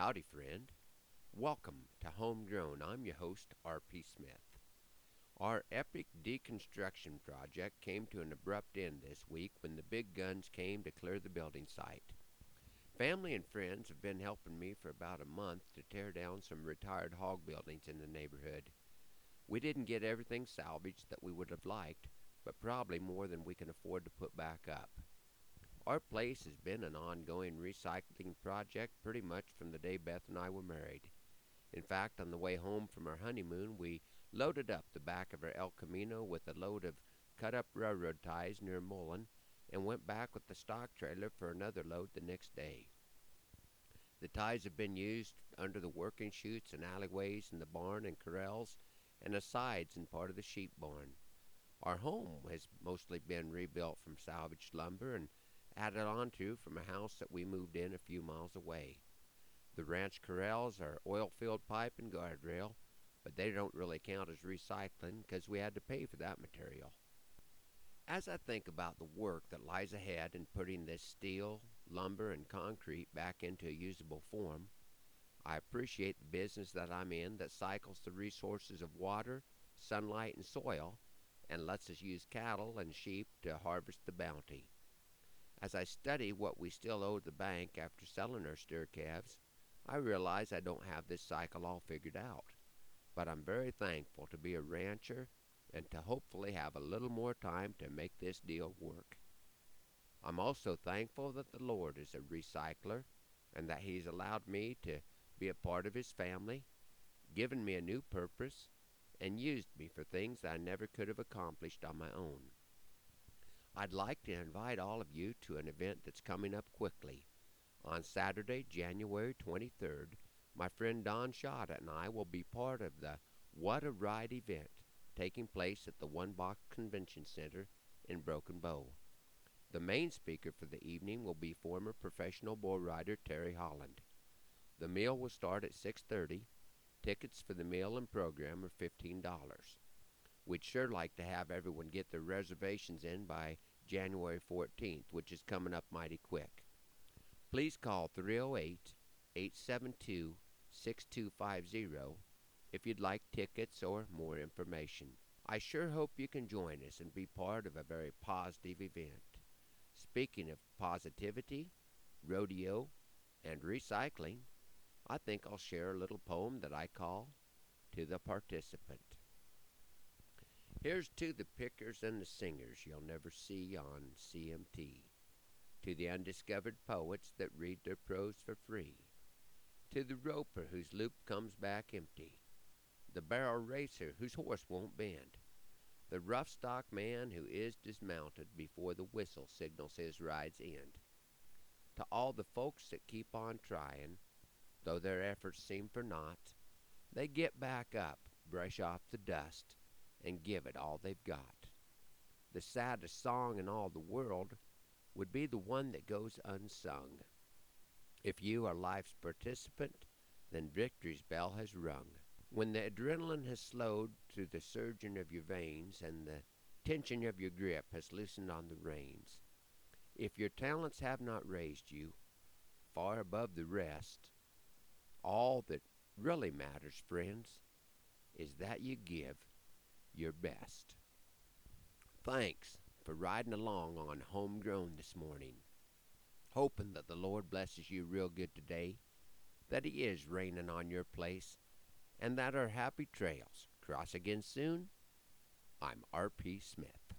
Howdy, friend. Welcome to Homegrown. I'm your host, R.P. Smith. Our epic deconstruction project came to an abrupt end this week when the big guns came to clear the building site. Family and friends have been helping me for about a month to tear down some retired hog buildings in the neighborhood. We didn't get everything salvaged that we would have liked, but probably more than we can afford to put back up. Our place has been an ongoing recycling project pretty much from the day Beth and I were married. In fact, on the way home from our honeymoon, we loaded up the back of our El Camino with a load of cut up railroad ties near Mullen and went back with the stock trailer for another load the next day. The ties have been used under the working chutes and alleyways in the barn and corrals and the sides and part of the sheep barn. Our home has mostly been rebuilt from salvaged lumber and added onto from a house that we moved in a few miles away. The ranch corrals are oil field pipe and guardrail, but they don't really count as recycling because we had to pay for that material. As I think about the work that lies ahead in putting this steel, lumber, and concrete back into a usable form, I appreciate the business that I'm in that cycles the resources of water, sunlight, and soil and lets us use cattle and sheep to harvest the bounty. As I study what we still owe the bank after selling our steer calves, I realize I don't have this cycle all figured out. But I'm very thankful to be a rancher and to hopefully have a little more time to make this deal work. I'm also thankful that the Lord is a recycler and that He's allowed me to be a part of His family, given me a new purpose, and used me for things I never could have accomplished on my own. I'd like to invite all of you to an event that's coming up quickly. On Saturday, January 23rd, my friend Don Schott and I will be part of the What a Ride event taking place at the One Box Convention Center in Broken Bow. The main speaker for the evening will be former professional bull rider Terry Holland. The meal will start at 6:30. Tickets for the meal and program are $15. We'd sure like to have everyone get their reservations in by January 14th, which is coming up mighty quick. Please call 308 872 6250 if you'd like tickets or more information. I sure hope you can join us and be part of a very positive event. Speaking of positivity, rodeo, and recycling, I think I'll share a little poem that I call To the Participant. Here's to the pickers and the singers you'll never see on CMT. To the undiscovered poets that read their prose for free. To the roper whose loop comes back empty. The barrel racer whose horse won't bend. The rough stock man who is dismounted before the whistle signals his ride's end. To all the folks that keep on trying, though their efforts seem for naught, they get back up, brush off the dust, and give it all they've got. The saddest song in all the world would be the one that goes unsung. If you are life's participant, then victory's bell has rung. When the adrenaline has slowed to the surging of your veins and the tension of your grip has loosened on the reins, if your talents have not raised you far above the rest, all that really matters, friends, is that you give your best. Thanks for riding along on Homegrown this morning. Hoping that the Lord blesses you real good today, that He is raining on your place, and that our happy trails cross again soon. I'm R.P. Smith.